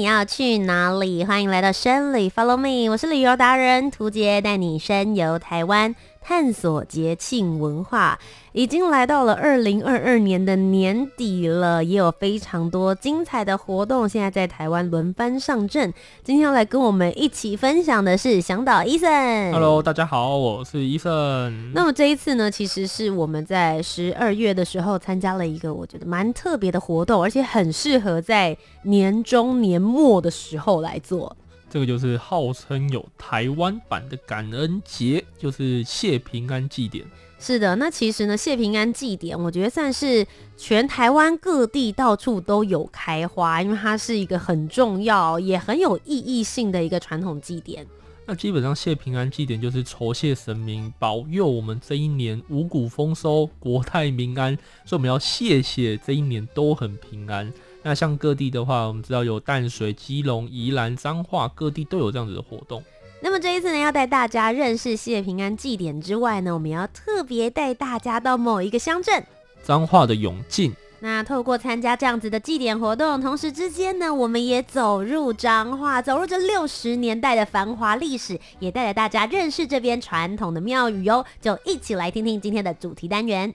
你要去哪里？欢迎来到深旅 Follow me，我是旅游达人涂杰，带你深游台湾。探索节庆文化，已经来到了二零二二年的年底了，也有非常多精彩的活动，现在在台湾轮番上阵。今天要来跟我们一起分享的是向导 Eason。Hello，大家好，我是 Eason。那么这一次呢，其实是我们在十二月的时候参加了一个我觉得蛮特别的活动，而且很适合在年中年末的时候来做。这个就是号称有台湾版的感恩节，就是谢平安祭典。是的，那其实呢，谢平安祭典，我觉得算是全台湾各地到处都有开花，因为它是一个很重要也很有意义性的一个传统祭典。那基本上谢平安祭典就是酬谢神明保佑我们这一年五谷丰收、国泰民安，所以我们要谢谢这一年都很平安。那像各地的话，我们知道有淡水、基隆、宜兰、彰化，各地都有这样子的活动。那么这一次呢，要带大家认识谢平安祭典之外呢，我们要特别带大家到某一个乡镇——彰化的永靖。那透过参加这样子的祭典活动，同时之间呢，我们也走入彰化，走入这六十年代的繁华历史，也带着大家认识这边传统的庙宇哦。就一起来听听今天的主题单元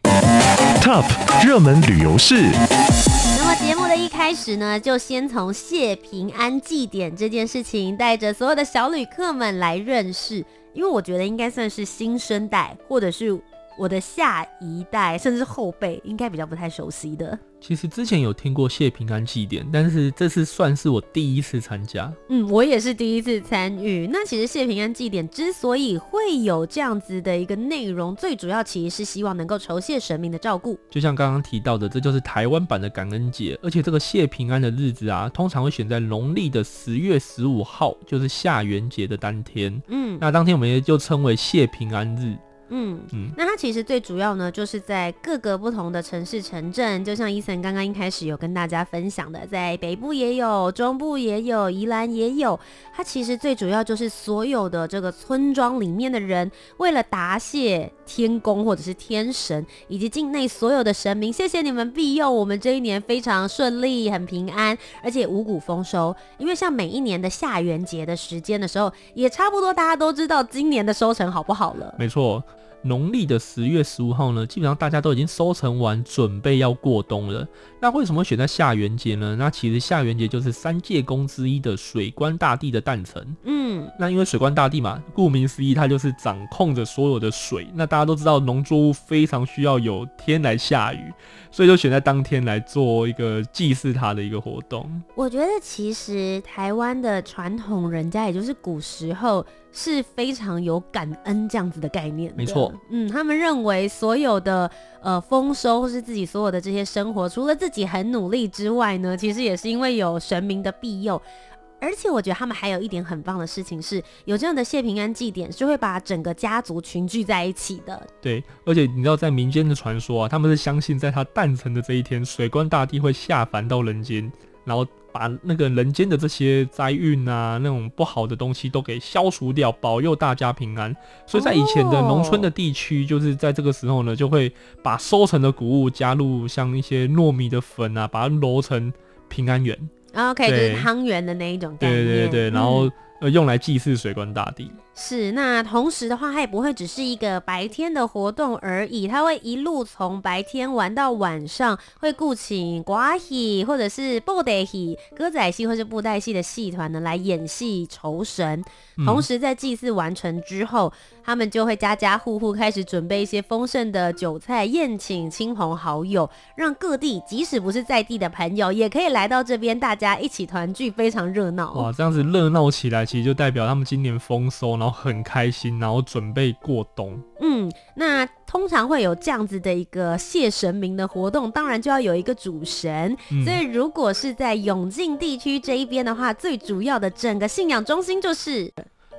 ：Top 热门旅游市。节目的一开始呢，就先从谢平安祭典这件事情，带着所有的小旅客们来认识，因为我觉得应该算是新生代，或者是。我的下一代甚至后辈应该比较不太熟悉的。其实之前有听过谢平安祭典，但是这次算是我第一次参加。嗯，我也是第一次参与。那其实谢平安祭典之所以会有这样子的一个内容，最主要其实是希望能够酬谢神明的照顾。就像刚刚提到的，这就是台湾版的感恩节，而且这个谢平安的日子啊，通常会选在农历的十月十五号，就是下元节的当天。嗯，那当天我们也就称为谢平安日。嗯嗯，那它其实最主要呢，就是在各个不同的城市城镇，就像 Eason 刚刚一开始有跟大家分享的，在北部也有，中部也有，宜兰也有。它其实最主要就是所有的这个村庄里面的人，为了答谢天公或者是天神以及境内所有的神明，谢谢你们庇佑我们这一年非常顺利、很平安，而且五谷丰收。因为像每一年的下元节的时间的时候，也差不多大家都知道今年的收成好不好了。没错。农历的十月十五号呢，基本上大家都已经收成完，准备要过冬了。那为什么会选在下元节呢？那其实下元节就是三界宫之一的水官大帝的诞辰。嗯，那因为水官大帝嘛，顾名思义，他就是掌控着所有的水。那大家都知道，农作物非常需要有天来下雨，所以就选在当天来做一个祭祀他的一个活动。我觉得其实台湾的传统人家，也就是古时候。是非常有感恩这样子的概念的，没错，嗯，他们认为所有的呃丰收或是自己所有的这些生活，除了自己很努力之外呢，其实也是因为有神明的庇佑。而且我觉得他们还有一点很棒的事情是，有这样的谢平安祭典，是会把整个家族群聚在一起的。对，而且你知道，在民间的传说啊，他们是相信在他诞辰的这一天，水官大帝会下凡到人间，然后。把那个人间的这些灾运啊，那种不好的东西都给消除掉，保佑大家平安。所以在以前的农村的地区，就是在这个时候呢，就会把收成的谷物加入像一些糯米的粉啊，把它揉成平安圆。OK，就是汤圆的那一种概念。对对对，然后呃，用来祭祀水官大帝。是，那同时的话，它也不会只是一个白天的活动而已，它会一路从白天玩到晚上，会雇请瓜戏或者是布袋戏、歌仔戏或是布袋戏的戏团呢来演戏酬神。同时在祭祀完成之后，嗯、他们就会家家户户开始准备一些丰盛的酒菜，宴请亲朋好友，让各地即使不是在地的朋友，也可以来到这边，大家一起团聚，非常热闹。哇，这样子热闹起来，其实就代表他们今年丰收然后很开心，然后准备过冬。嗯，那通常会有这样子的一个谢神明的活动，当然就要有一个主神。嗯、所以如果是在永靖地区这一边的话，最主要的整个信仰中心就是。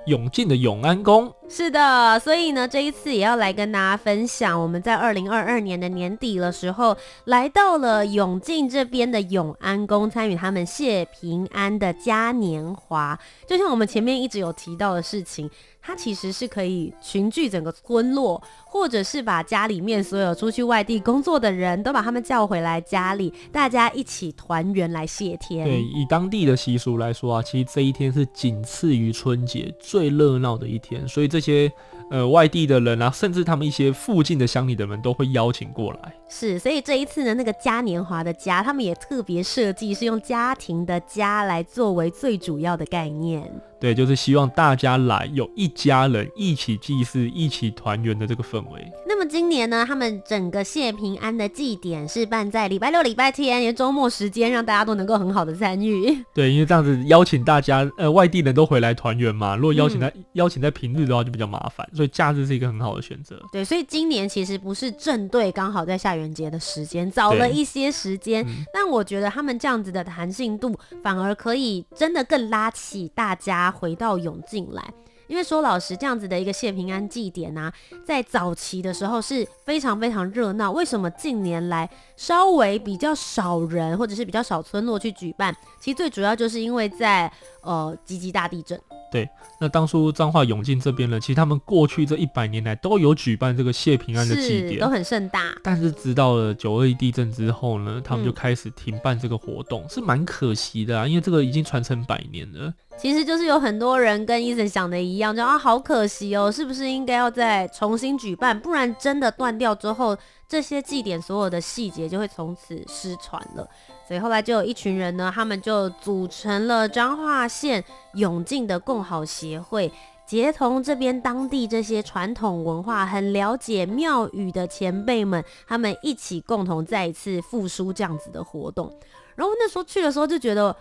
永靖的永安宫是的，所以呢，这一次也要来跟大家分享，我们在二零二二年的年底的时候，来到了永靖这边的永安宫，参与他们谢平安的嘉年华。就像我们前面一直有提到的事情，它其实是可以群聚整个村落。或者是把家里面所有出去外地工作的人都把他们叫回来家里，大家一起团圆来谢天。对，以当地的习俗来说啊，其实这一天是仅次于春节最热闹的一天，所以这些。呃，外地的人啊，甚至他们一些附近的乡里的人都会邀请过来。是，所以这一次呢，那个嘉年华的家，他们也特别设计是用家庭的家来作为最主要的概念。对，就是希望大家来，有一家人一起祭祀、一起团圆的这个氛围。那么今年呢，他们整个谢平安的祭典是办在礼拜六、礼拜天，也周末时间让大家都能够很好的参与。对，因为这样子邀请大家，呃，外地人都回来团圆嘛。如果邀请在、嗯、邀请在平日的话，就比较麻烦。所以假日是一个很好的选择。对，所以今年其实不是正对刚好在下元节的时间，早了一些时间。嗯、但我觉得他们这样子的弹性度，反而可以真的更拉起大家回到永靖来。因为说老实，这样子的一个谢平安祭典啊，在早期的时候是非常非常热闹。为什么近年来稍微比较少人，或者是比较少村落去举办？其实最主要就是因为在呃积极大地震。对，那当初彰化永靖这边呢，其实他们过去这一百年来都有举办这个谢平安的祭典，都很盛大。但是直到了九二一地震之后呢，他们就开始停办这个活动，嗯、是蛮可惜的啊，因为这个已经传承百年了。其实就是有很多人跟 Eason 想的一样，就啊好可惜哦，是不是应该要再重新举办？不然真的断掉之后，这些祭典所有的细节就会从此失传了。所以后来就有一群人呢，他们就组成了彰化县永靖的共好协会，协同这边当地这些传统文化很了解庙宇的前辈们，他们一起共同再一次复苏这样子的活动。然后那时候去的时候就觉得。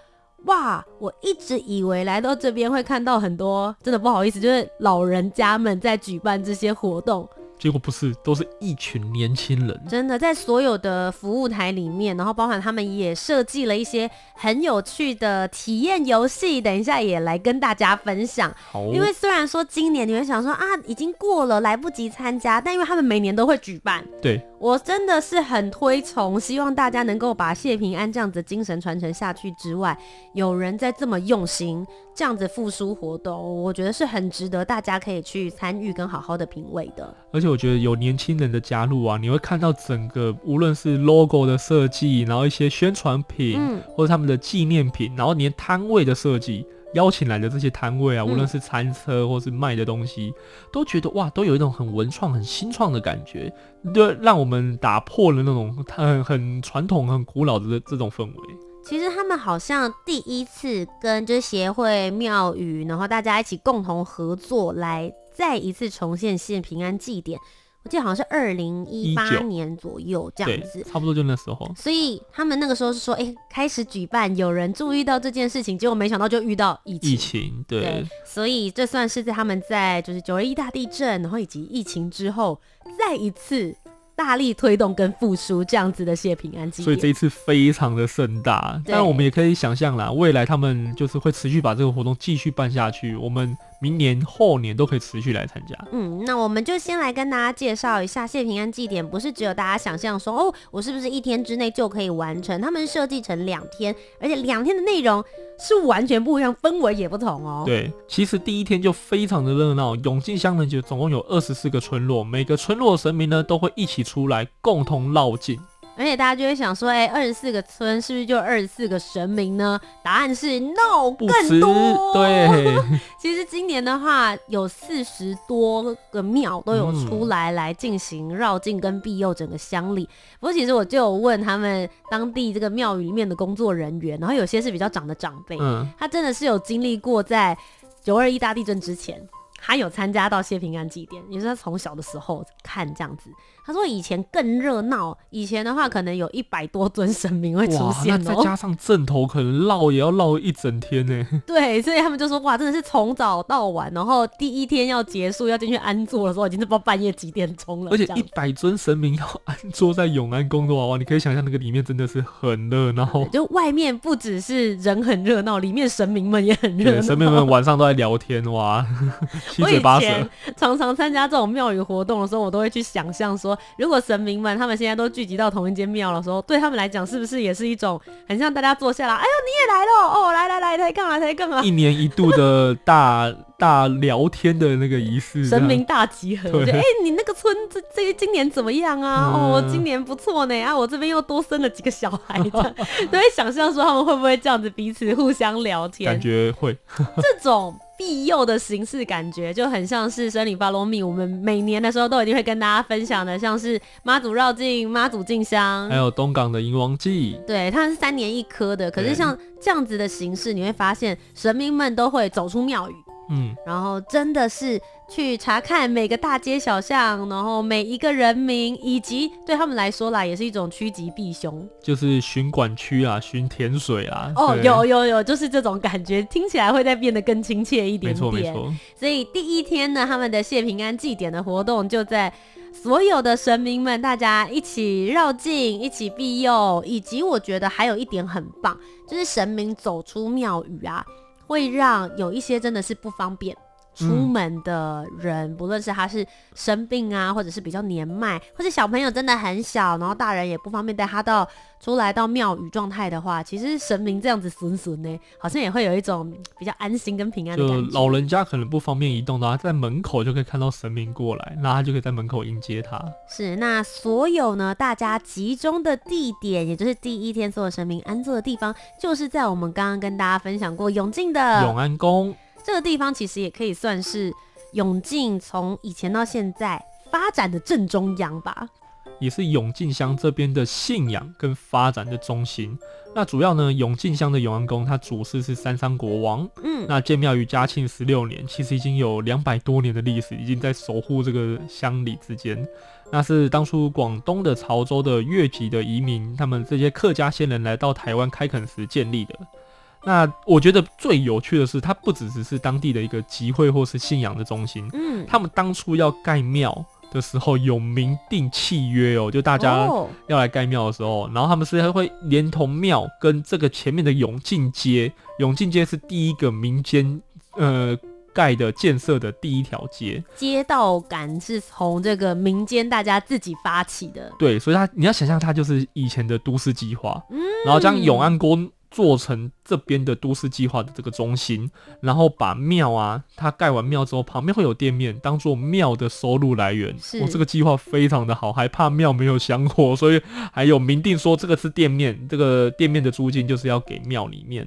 哇！我一直以为来到这边会看到很多，真的不好意思，就是老人家们在举办这些活动。结果不是，都是一群年轻人。真的，在所有的服务台里面，然后包含他们也设计了一些很有趣的体验游戏，等一下也来跟大家分享。因为虽然说今年你会想说啊，已经过了，来不及参加，但因为他们每年都会举办。对。我真的是很推崇，希望大家能够把谢平安这样子的精神传承下去之外，有人在这么用心这样子复苏活动，我觉得是很值得大家可以去参与跟好好的品味的。而且我觉得有年轻人的加入啊，你会看到整个无论是 logo 的设计，然后一些宣传品，嗯，或者他们的纪念品，然后连摊位的设计。邀请来的这些摊位啊，无论是餐车或是卖的东西，嗯、都觉得哇，都有一种很文创、很新创的感觉，就让我们打破了那种很很传统、很古老的这种氛围。其实他们好像第一次跟这协会庙宇，然后大家一起共同合作，来再一次重现谢平安祭典。我记得好像是二零一八年左右这样子，差不多就那时候。所以他们那个时候是说，哎、欸，开始举办，有人注意到这件事情，结果没想到就遇到疫情。疫情，对。对，所以这算是在他们在就是九二一大地震，然后以及疫情之后，再一次。大力推动跟复苏这样子的谢平安祭，所以这一次非常的盛大。但，我们也可以想象啦，未来他们就是会持续把这个活动继续办下去。我们明年后年都可以持续来参加。嗯，那我们就先来跟大家介绍一下谢平安祭典，不是只有大家想象说哦，我是不是一天之内就可以完成？他们设计成两天，而且两天的内容是完全不一样，氛围也不同哦。对，其实第一天就非常的热闹，永靖乡呢就总共有二十四个村落，每个村落的神明呢都会一起出来共同绕境。而且大家就会想说，哎、欸，二十四个村是不是就二十四个神明呢？答案是 no，更多。对，其实今年的话，有四十多个庙都有出来来进行绕境跟庇佑整个乡里。不过其实我就有问他们当地这个庙宇里面的工作人员，然后有些是比较长的长辈，嗯，他真的是有经历过在九二一大地震之前。他有参加到谢平安祭典，也是他从小的时候看这样子，他说以前更热闹，以前的话可能有一百多尊神明会出现，那再加上阵头，可能绕也要绕一整天呢。对，所以他们就说哇，真的是从早到晚，然后第一天要结束要进去安坐的时候，已经是不知道半夜几点钟了。而且一百尊神明要安坐在永安宫的娃娃，你可以想象那个里面真的是很热闹，就外面不只是人很热闹，里面神明们也很热闹，神明们晚上都在聊天哇，七嘴八舌。常常参加这种庙宇活动的时候，我都会去想象说，如果神明们他们现在都聚集到同一间庙的时候，对他们来讲是不是也是一种很像大家坐下来，哎呦你也来了哦，来来来来干嘛来干嘛？一年一度的大大聊天的那个仪式，神明大集合。哎、欸，你那个村这这今年怎么样啊？嗯、哦，今年不错呢。啊，我这边又多生了几个小孩子，都会想象说他们会不会这样子彼此互相聊天？感觉会。这种。庇佑的形式感觉就很像是生礼 follow me，我们每年的时候都一定会跟大家分享的，像是妈祖绕境、妈祖进香，还有东港的迎王祭。对，它是三年一科的，可是像这样子的形式，你会发现神明们都会走出庙宇。嗯，然后真的是去查看每个大街小巷，然后每一个人名，以及对他们来说啦，也是一种趋吉避凶，就是巡管区啊，巡田水啊。哦，有有有，就是这种感觉，听起来会再变得更亲切一点点。没错没错。所以第一天呢，他们的谢平安祭典的活动就在所有的神明们大家一起绕境，一起庇佑，以及我觉得还有一点很棒，就是神明走出庙宇啊。会让有一些真的是不方便。出门的人，嗯、不论是他是生病啊，或者是比较年迈，或者小朋友真的很小，然后大人也不方便带他到出来到庙宇状态的话，其实神明这样子损损呢，好像也会有一种比较安心跟平安的感觉。就老人家可能不方便移动的话，在门口就可以看到神明过来，那他就可以在门口迎接他。是，那所有呢，大家集中的地点，也就是第一天所有神明安坐的地方，就是在我们刚刚跟大家分享过永靖的永安宫。这个地方其实也可以算是永靖从以前到现在发展的正中央吧，也是永靖乡这边的信仰跟发展的中心。那主要呢，永靖乡的永安宫，它主祀是三山国王。嗯，那建庙于嘉庆十六年，其实已经有两百多年的历史，已经在守护这个乡里之间。那是当初广东的潮州的越籍的移民，他们这些客家先人来到台湾开垦时建立的。那我觉得最有趣的是，它不只只是当地的一个集会或是信仰的中心。嗯，他们当初要盖庙的时候有明定契约哦，就大家要来盖庙的时候，然后他们是会连同庙跟这个前面的永靖街，永靖街是第一个民间呃盖的建设的第一条街，街道感是从这个民间大家自己发起的。对，所以它你要想象它就是以前的都市计划，嗯，然后将永安宫。做成这边的都市计划的这个中心，然后把庙啊，它盖完庙之后，旁边会有店面，当做庙的收入来源。是，我这个计划非常的好，还怕庙没有香火，所以还有明定说这个是店面，这个店面的租金就是要给庙里面。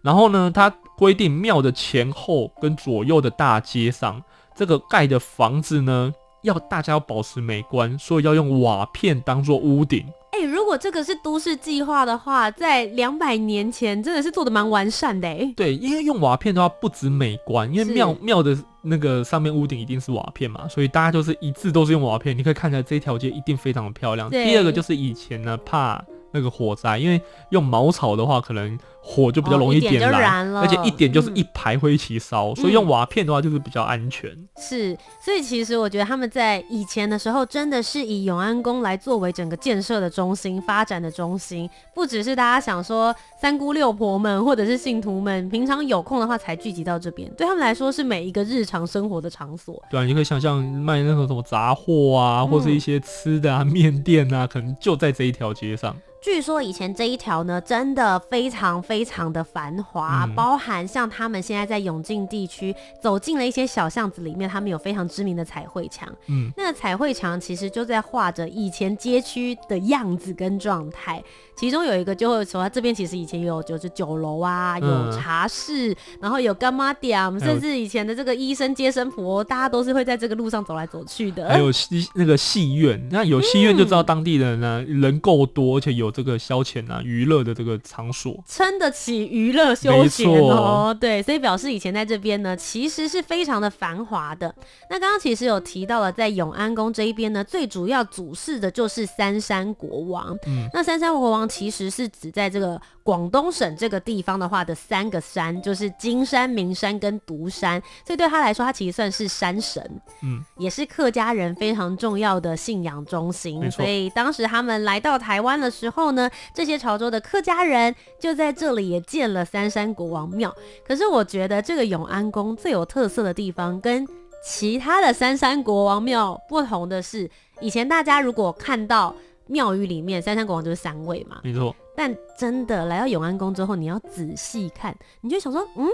然后呢，它规定庙的前后跟左右的大街上，这个盖的房子呢，要大家要保持美观，所以要用瓦片当做屋顶。如果这个是都市计划的话，在两百年前真的是做的蛮完善的哎。对，因为用瓦片的话，不止美观，因为庙庙的那个上面屋顶一定是瓦片嘛，所以大家就是一致都是用瓦片，你可以看起来这条街一定非常的漂亮。第二个就是以前呢，怕那个火灾，因为用茅草的话，可能。火就比较容易点燃，而且一点就是一排灰一起烧，嗯、所以用瓦片的话就是比较安全。是，所以其实我觉得他们在以前的时候真的是以永安宫来作为整个建设的中心、发展的中心，不只是大家想说三姑六婆们或者是信徒们平常有空的话才聚集到这边，对他们来说是每一个日常生活的场所。对啊，你可以想象卖那种什么杂货啊，或是一些吃的啊、面店啊，可能就在这一条街上。据说以前这一条呢，真的非常非常的繁华，嗯、包含像他们现在在永靖地区走进了一些小巷子里面，他们有非常知名的彩绘墙。嗯，那个彩绘墙其实就在画着以前街区的样子跟状态。其中有一个就会说，这边其实以前有就是酒楼啊，有茶室，嗯、然后有干妈店，甚至以前的这个医生接生婆，大家都是会在这个路上走来走去的。还有戏那个戏院，那有戏院就知道当地人呢、嗯、人够多，而且有这个消遣啊娱乐的这个场所，撑得起娱乐休闲哦。对，所以表示以前在这边呢，其实是非常的繁华的。那刚刚其实有提到了，在永安宫这一边呢，最主要主事的就是三山国王。嗯，那三山国王其实是指在这个广东省这个地方的话的三个山，就是金山、名山跟独山。所以对他来说，他其实算是山神，嗯，也是客家人非常重要的信仰中心。所以当时他们来到台湾的时候呢，这些潮州的客家人就在这里也建了三山国王庙。可是我觉得这个永安宫最有特色的地方，跟其他的三山国王庙不同的是，以前大家如果看到庙宇里面三山国王就是三位嘛，没错。但真的来到永安宫之后，你要仔细看，你就想说，嗯，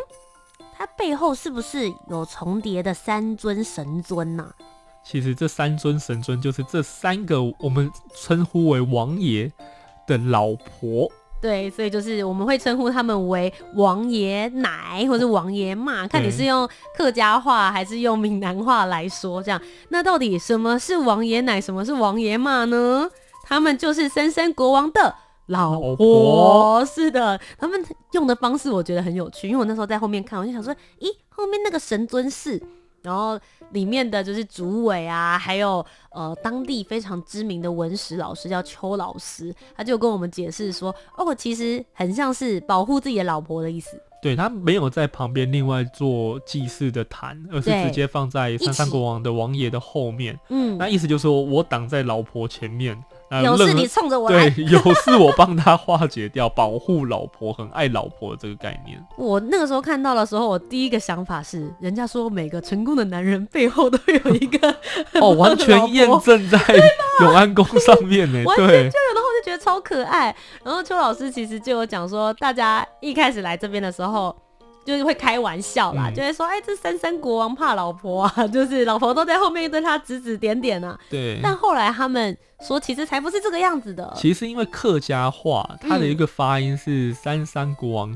它背后是不是有重叠的三尊神尊呐、啊？其实这三尊神尊就是这三个我们称呼为王爷的老婆。对，所以就是我们会称呼他们为王爷奶或者王爷妈，看你是用客家话还是用闽南话来说。这样，那到底什么是王爷奶，什么是王爷妈呢？他们就是三山国王的老婆。老婆是的，他们用的方式我觉得很有趣，因为我那时候在后面看，我就想说，咦，后面那个神尊是。然后里面的就是主委啊，还有呃当地非常知名的文史老师叫邱老师，他就跟我们解释说，哦，其实很像是保护自己的老婆的意思。对，他没有在旁边另外做祭祀的坛，而是直接放在三山国王的王爷的后面。嗯，那意思就是说我挡在老婆前面。有事你冲着我来，对，有事我帮他化解掉，保护老婆，很爱老婆这个概念。我那个时候看到的时候，我第一个想法是，人家说每个成功的男人背后都有一个哦，完全验证在 永安宫上面呢，完全就有的话就觉得超可爱。然后邱老师其实就有讲说，大家一开始来这边的时候。就是会开玩笑啦，嗯、就会说，哎，这三山国王怕老婆啊，就是老婆都在后面对他指指点点啊。对。但后来他们说，其实才不是这个样子的。其实因为客家话，它的一个发音是三山国王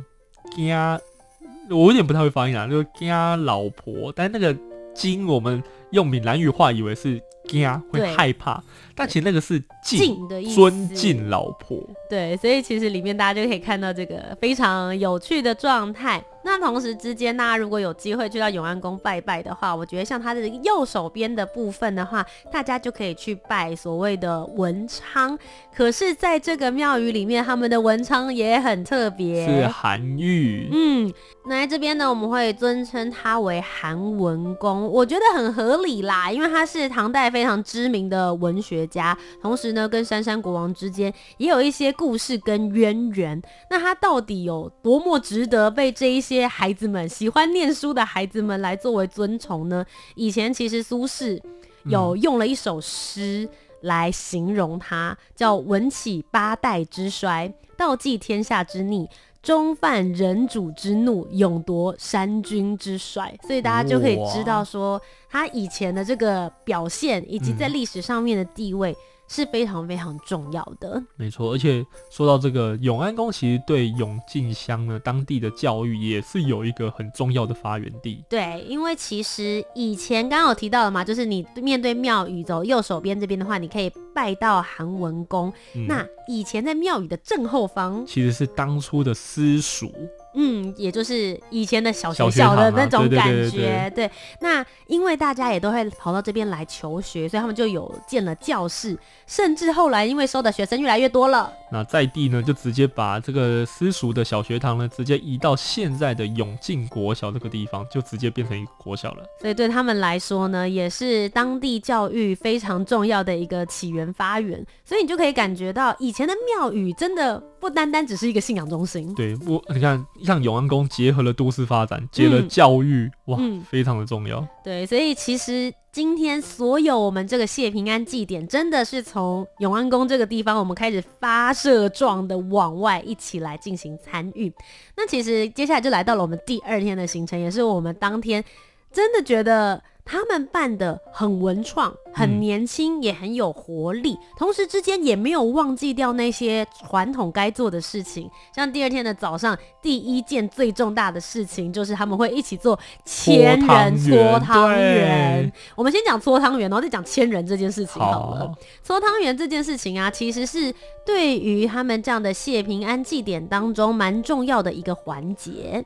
家，嗯、我有点不太会发音啊，就是家老婆。但那个惊，我们用闽南语话以为是惊，会害怕，但其实那个是敬的意思，尊敬老婆。对，所以其实里面大家就可以看到这个非常有趣的状态。那同时之间，大家如果有机会去到永安宫拜拜的话，我觉得像它的右手边的部分的话，大家就可以去拜所谓的文昌。可是，在这个庙宇里面，他们的文昌也很特别，是韩愈。嗯，那在这边呢，我们会尊称他为韩文公，我觉得很合理啦，因为他是唐代非常知名的文学家，同时呢，跟三山国王之间也有一些故事跟渊源。那他到底有多么值得被这一些？些孩子们喜欢念书的孩子们来作为尊崇呢？以前其实苏轼有用了一首诗来形容他，叫“文起八代之衰，道济天下之逆，终犯人主之怒，勇夺山军之帅”。所以大家就可以知道说，他以前的这个表现以及在历史上面的地位。是非常非常重要的，没错。而且说到这个永安宫，其实对永靖乡呢当地的教育也是有一个很重要的发源地。对，因为其实以前刚刚有提到了嘛，就是你面对庙宇走右手边这边的话，你可以拜到韩文宫。嗯、那以前在庙宇的正后方，其实是当初的私塾。嗯，也就是以前的小学校的那种感觉，对。那因为大家也都会跑到这边来求学，所以他们就有建了教室，甚至后来因为收的学生越来越多了，那在地呢就直接把这个私塾的小学堂呢直接移到现在的永靖国小这个地方，就直接变成一个国小了。所以对他们来说呢，也是当地教育非常重要的一个起源发源。所以你就可以感觉到以前的庙宇真的不单单只是一个信仰中心。对，我你看。像永安宫结合了都市发展，结合了教育，嗯、哇，嗯、非常的重要。对，所以其实今天所有我们这个谢平安祭典，真的是从永安宫这个地方，我们开始发射状的往外一起来进行参与。那其实接下来就来到了我们第二天的行程，也是我们当天真的觉得他们办的很文创、很年轻，也很有活力，嗯、同时之间也没有忘记掉那些传统该做的事情。像第二天的早上，第一件最重大的事情就是他们会一起做千人搓汤圆。我们先讲搓汤圆，然后再讲千人这件事情好了。搓汤圆这件事情啊，其实是对于他们这样的谢平安祭典当中蛮重要的一个环节。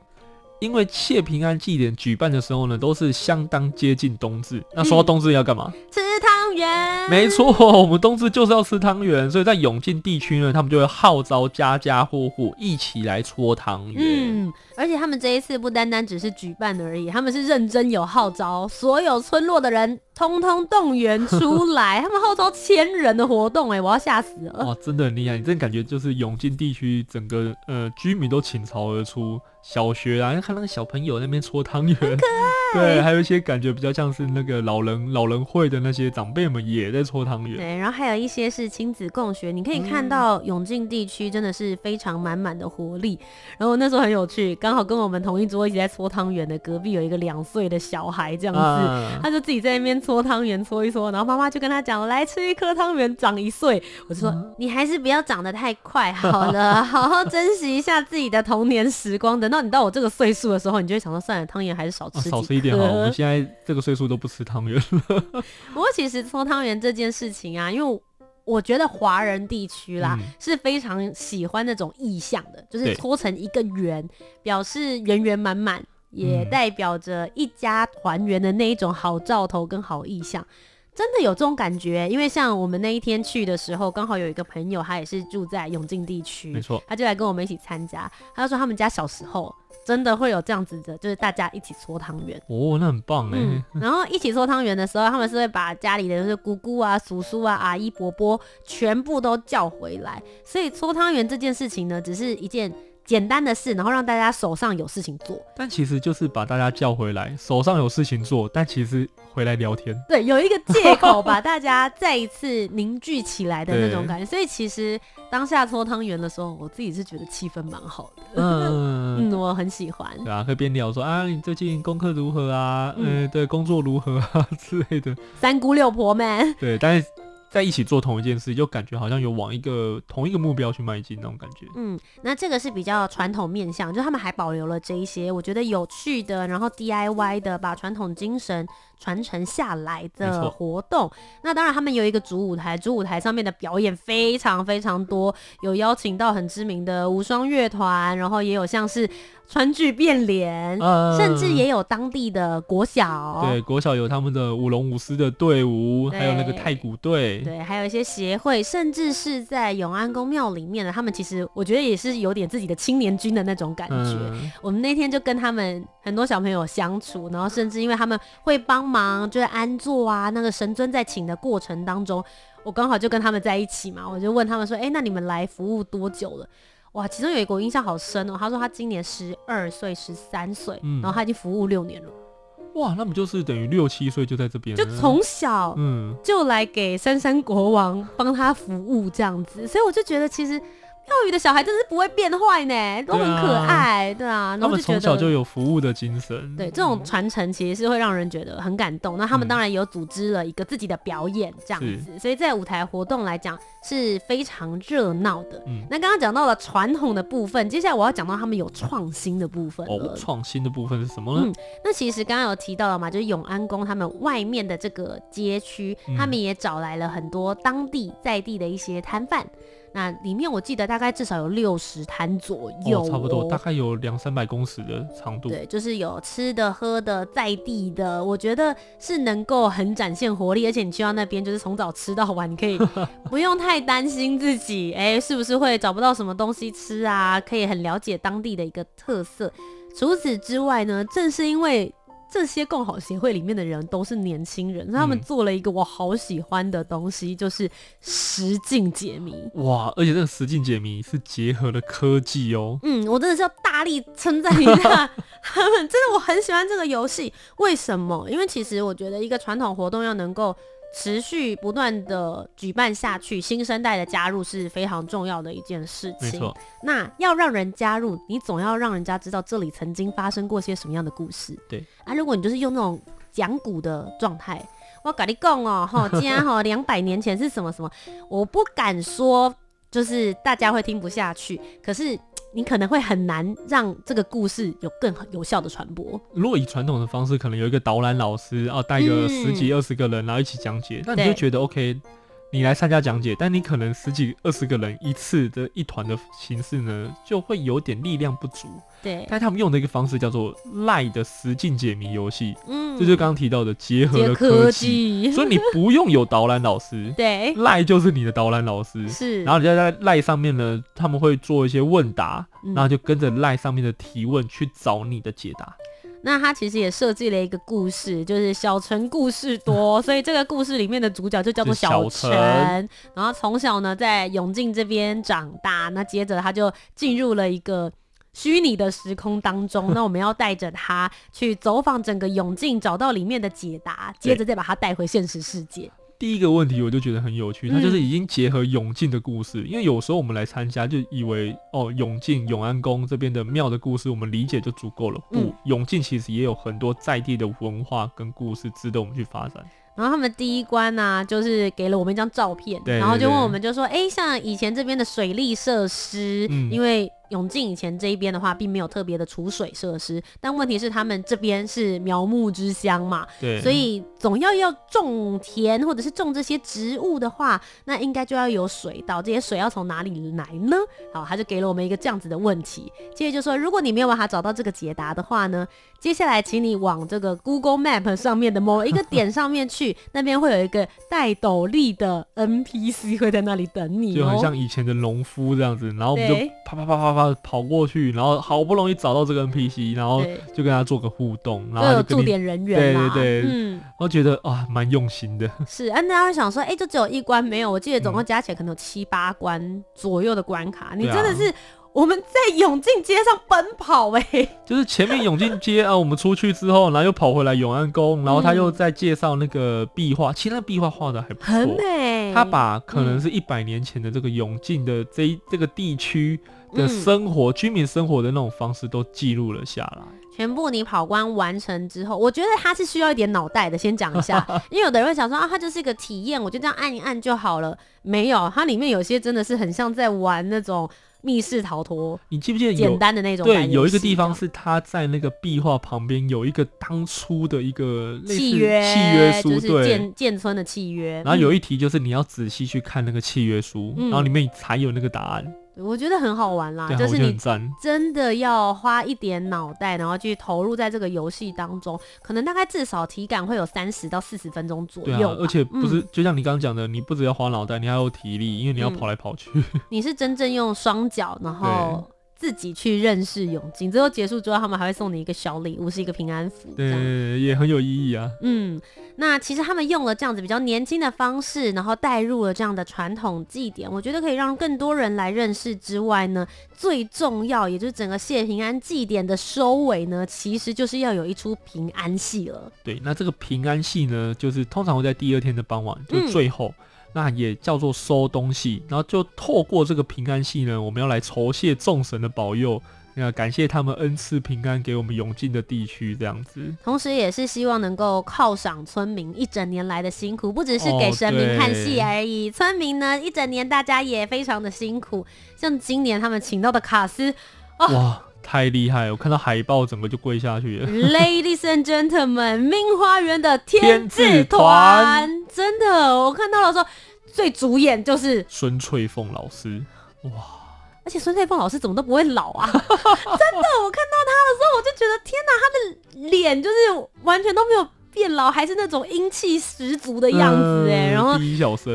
因为谢平安祭典举办的时候呢，都是相当接近冬至。那说到冬至要干嘛？吃汤圆。没错，我们冬至就是要吃汤圆，所以在永靖地区呢，他们就会号召家家户户一起来搓汤圆。嗯，而且他们这一次不单单只是举办而已，他们是认真有号召所有村落的人。通通动员出来，他们号召千人的活动，哎，我要吓死了！哇，真的很厉害！你真的感觉就是永靖地区整个呃居民都倾巢而出，小学啊，看那个小朋友那边搓汤圆，很可爱。对，还有一些感觉比较像是那个老人老人会的那些长辈们也在搓汤圆。对，然后还有一些是亲子共学，你可以看到永靖地区真的是非常满满的活力。嗯、然后那时候很有趣，刚好跟我们同一桌一起在搓汤圆的隔壁有一个两岁的小孩，这样子，啊、他就自己在那边搓汤圆搓一搓，然后妈妈就跟他讲：“来吃一颗汤圆，长一岁。”我就说：“嗯、你还是不要长得太快好了，好好珍惜一下自己的童年时光。等到你到我这个岁数的时候，你就会想说：算了，汤圆还是少吃几。啊”好，我们现在这个岁数都不吃汤圆了。不过其实搓汤圆这件事情啊，因为我觉得华人地区啦、嗯、是非常喜欢那种意象的，就是搓成一个圆，表示圆圆满满，也代表着一家团圆的那一种好兆头跟好意象。真的有这种感觉，因为像我们那一天去的时候，刚好有一个朋友，他也是住在永靖地区，没错，他就来跟我们一起参加。他就说他们家小时候真的会有这样子的，就是大家一起搓汤圆。哦，那很棒哎、嗯。然后一起搓汤圆的时候，他们是会把家里的就是姑姑啊、叔叔啊、阿姨、伯伯全部都叫回来。所以搓汤圆这件事情呢，只是一件。简单的事，然后让大家手上有事情做，但其实就是把大家叫回来，手上有事情做，但其实回来聊天。对，有一个借口把大家再一次凝聚起来的那种 感觉。所以其实当下搓汤圆的时候，我自己是觉得气氛蛮好的。嗯嗯，我很喜欢。对啊，可以边聊说啊，你最近功课如何啊？嗯，对，工作如何啊之类的。三姑六婆们。对，但是。在一起做同一件事，就感觉好像有往一个同一个目标去迈进那种感觉。嗯，那这个是比较传统面向，就他们还保留了这一些我觉得有趣的，然后 DIY 的，把传统精神传承下来的活动。那当然，他们有一个主舞台，主舞台上面的表演非常非常多，有邀请到很知名的无双乐团，然后也有像是。川剧变脸，嗯、甚至也有当地的国小，对，国小有他们的舞龙舞狮的队伍，还有那个太鼓队，对，还有一些协会，甚至是在永安宫庙里面的，他们其实我觉得也是有点自己的青年军的那种感觉。嗯、我们那天就跟他们很多小朋友相处，然后甚至因为他们会帮忙，就是安坐啊，那个神尊在请的过程当中，我刚好就跟他们在一起嘛，我就问他们说，哎、欸，那你们来服务多久了？哇，其中有一个我印象好深哦。他说他今年十二岁、十三岁，然后他已经服务六年了。哇，那么就是等于六七岁就在这边，就从小嗯就来给三山国王帮他服务这样子，所以我就觉得其实。庙宇的小孩真的是不会变坏呢，都很可爱，对啊。然后就觉得，他们从小就有服务的精神。对，这种传承其实是会让人觉得很感动。那他们当然有组织了一个自己的表演，这样子，所以在舞台活动来讲是非常热闹的。嗯，那刚刚讲到了传统的部分，接下来我要讲到他们有创新的部分。哦，创新的部分是什么呢？嗯，那其实刚刚有提到了嘛，就是永安宫他们外面的这个街区，他们也找来了很多当地在地的一些摊贩。那里面我记得大概至少有六十摊左右，哦，差不多大概有两三百公尺的长度。对，就是有吃的、喝的、在地的，我觉得是能够很展现活力。而且你去到那边，就是从早吃到晚，你可以 不用太担心自己，哎、欸，是不是会找不到什么东西吃啊？可以很了解当地的一个特色。除此之外呢，正是因为。这些共好协会里面的人都是年轻人，他们做了一个我好喜欢的东西，嗯、就是实境解谜。哇！而且这个实境解谜是结合了科技哦。嗯，我真的是要大力称赞一下他们，真的我很喜欢这个游戏。为什么？因为其实我觉得一个传统活动要能够。持续不断的举办下去，新生代的加入是非常重要的一件事情。没错，那要让人加入，你总要让人家知道这里曾经发生过些什么样的故事。对啊，如果你就是用那种讲古的状态。我跟你讲哦，哈，今天哈两百年前是什么什么，我不敢说，就是大家会听不下去，可是你可能会很难让这个故事有更有效的传播。如果以传统的方式，可能有一个导览老师啊，带个十几二十个人，然后一起讲解，那、嗯、你就觉得 OK。你来参加讲解，但你可能十几二十个人一次的一团的形式呢，就会有点力量不足。对，但他们用的一个方式叫做 LINE 的实境解谜游戏，嗯，这就是刚刚提到的结合了科技，科技。所以你不用有导览老师，对，LINE 就是你的导览老师，是，然后你就在 LINE 上面呢，他们会做一些问答，嗯、然后就跟着 LINE 上面的提问去找你的解答。那他其实也设计了一个故事，就是小陈故事多，所以这个故事里面的主角就叫做小陈。然后从小呢在永靖这边长大，那接着他就进入了一个虚拟的时空当中。那我们要带着他去走访整个永靖，找到里面的解答，接着再把他带回现实世界。第一个问题我就觉得很有趣，它就是已经结合永靖的故事，嗯、因为有时候我们来参加就以为哦，永靖永安宫这边的庙的故事我们理解就足够了。不，嗯、永靖其实也有很多在地的文化跟故事值得我们去发展。然后他们第一关呢、啊，就是给了我们一张照片，对对对，然后就问我们就说，哎、欸，像以前这边的水利设施，嗯、因为。永靖以前这一边的话，并没有特别的储水设施，但问题是他们这边是苗木之乡嘛，对，所以总要要种田或者是种这些植物的话，那应该就要有水稻，这些水要从哪里来呢？好，他就给了我们一个这样子的问题，接着就说，如果你没有办法找到这个解答的话呢，接下来请你往这个 Google Map 上面的某一个 点上面去，那边会有一个戴斗笠的 NPC 会在那里等你，就很像以前的农夫这样子，然后我们就啪啪啪啪啪。跑过去，然后好不容易找到这个 NPC，然后就跟他做个互动，然后就驻点人员，对对对，嗯，我觉得啊，蛮用心的。是，啊，大家会想说，哎、欸，就只有一关没有？我记得总共加起来可能有七八关左右的关卡，嗯、你真的是我们在永靖街上奔跑哎、欸，就是前面永靖街啊，我们出去之后，然后又跑回来永安宫，然后他又在介绍那个壁画，其实那壁画画的还不错，很美。他把可能是一百年前的这个永靖的这一这个地区。的生活，嗯、居民生活的那种方式都记录了下来。全部你跑关完成之后，我觉得它是需要一点脑袋的。先讲一下，因为有的人会想说啊，它就是一个体验，我就这样按一按就好了。没有，它里面有些真的是很像在玩那种密室逃脱。你记不记得简单的那种？对，有一个地方是他在那个壁画旁边有一个当初的一个契约契约书，就是建建村的契约。然后有一题就是你要仔细去看那个契约书，嗯、然后里面才有那个答案。我觉得很好玩啦，就是你真的要花一点脑袋，然后去投入在这个游戏当中，可能大概至少体感会有三十到四十分钟左右。对啊，而且不是，嗯、就像你刚刚讲的，你不只要花脑袋，你还有体力，因为你要跑来跑去。嗯、你是真正用双脚，然后。自己去认识永靖，最后结束之后，他们还会送你一个小礼物，是一个平安符，对，也很有意义啊。嗯，那其实他们用了这样子比较年轻的方式，然后带入了这样的传统祭典，我觉得可以让更多人来认识之外呢，最重要也就是整个谢平安祭典的收尾呢，其实就是要有一出平安戏了。对，那这个平安戏呢，就是通常会在第二天的傍晚，就最后。嗯那也叫做收东西，然后就透过这个平安戏呢，我们要来酬谢众神的保佑，那感谢他们恩赐平安给我们永进的地区这样子。同时，也是希望能够犒赏村民一整年来的辛苦，不只是给神明看戏而已，哦、村民呢一整年大家也非常的辛苦。像今年他们请到的卡斯，哦、哇，太厉害！我看到海报整个就跪下去了。Ladies and gentlemen，明花园的天字团，真的，我看到了说。最主演就是孙翠凤老师，哇！而且孙翠凤老师怎么都不会老啊，真的！我看到他的时候，我就觉得天哪，他的脸就是完全都没有变老，还是那种英气十足的样子哎，嗯、然后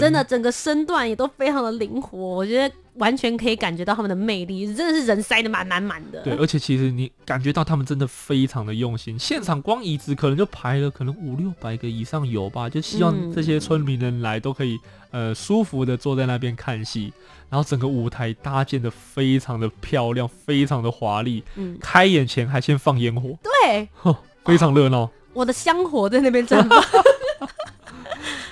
真的整个身段也都非常的灵活，我觉得。完全可以感觉到他们的魅力，真的是人塞得满满满的。对，而且其实你感觉到他们真的非常的用心。现场光椅子可能就排了可能五六百个以上有吧，就希望这些村民人来都可以呃舒服的坐在那边看戏。然后整个舞台搭建的非常的漂亮，非常的华丽。嗯，开演前还先放烟火，对，非常热闹。我的香火在那边绽放。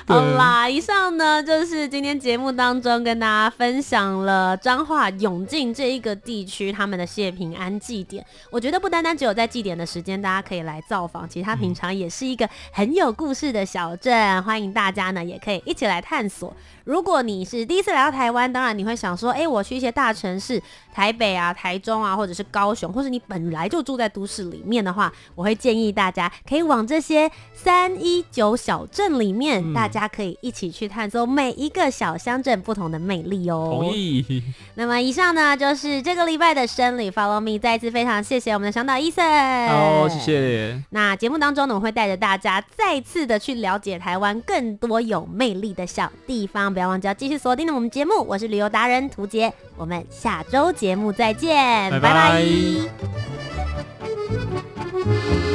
好啦，以上呢就是今天节目当中跟大家分享了彰化永靖这一个地区他们的谢平安祭典。我觉得不单单只有在祭典的时间，大家可以来造访，其实它平常也是一个很有故事的小镇，欢迎大家呢也可以一起来探索。如果你是第一次来到台湾，当然你会想说，哎、我去一些大城市，台北啊、台中啊，或者是高雄，或者你本来就住在都市里面的话，我会建议大家可以往这些三一九小镇里面，大家可以一起去探索每一个小乡镇不同的魅力哦。同意。那么以上呢，就是这个礼拜的生理 Follow Me，再一次非常谢谢我们的向导 Eason。好，谢谢。那节目当中呢，我会带着大家再次的去了解台湾更多有魅力的小地方。不要忘记要继续锁定我们节目，我是旅游达人涂杰，我们下周节目再见，拜拜。拜拜。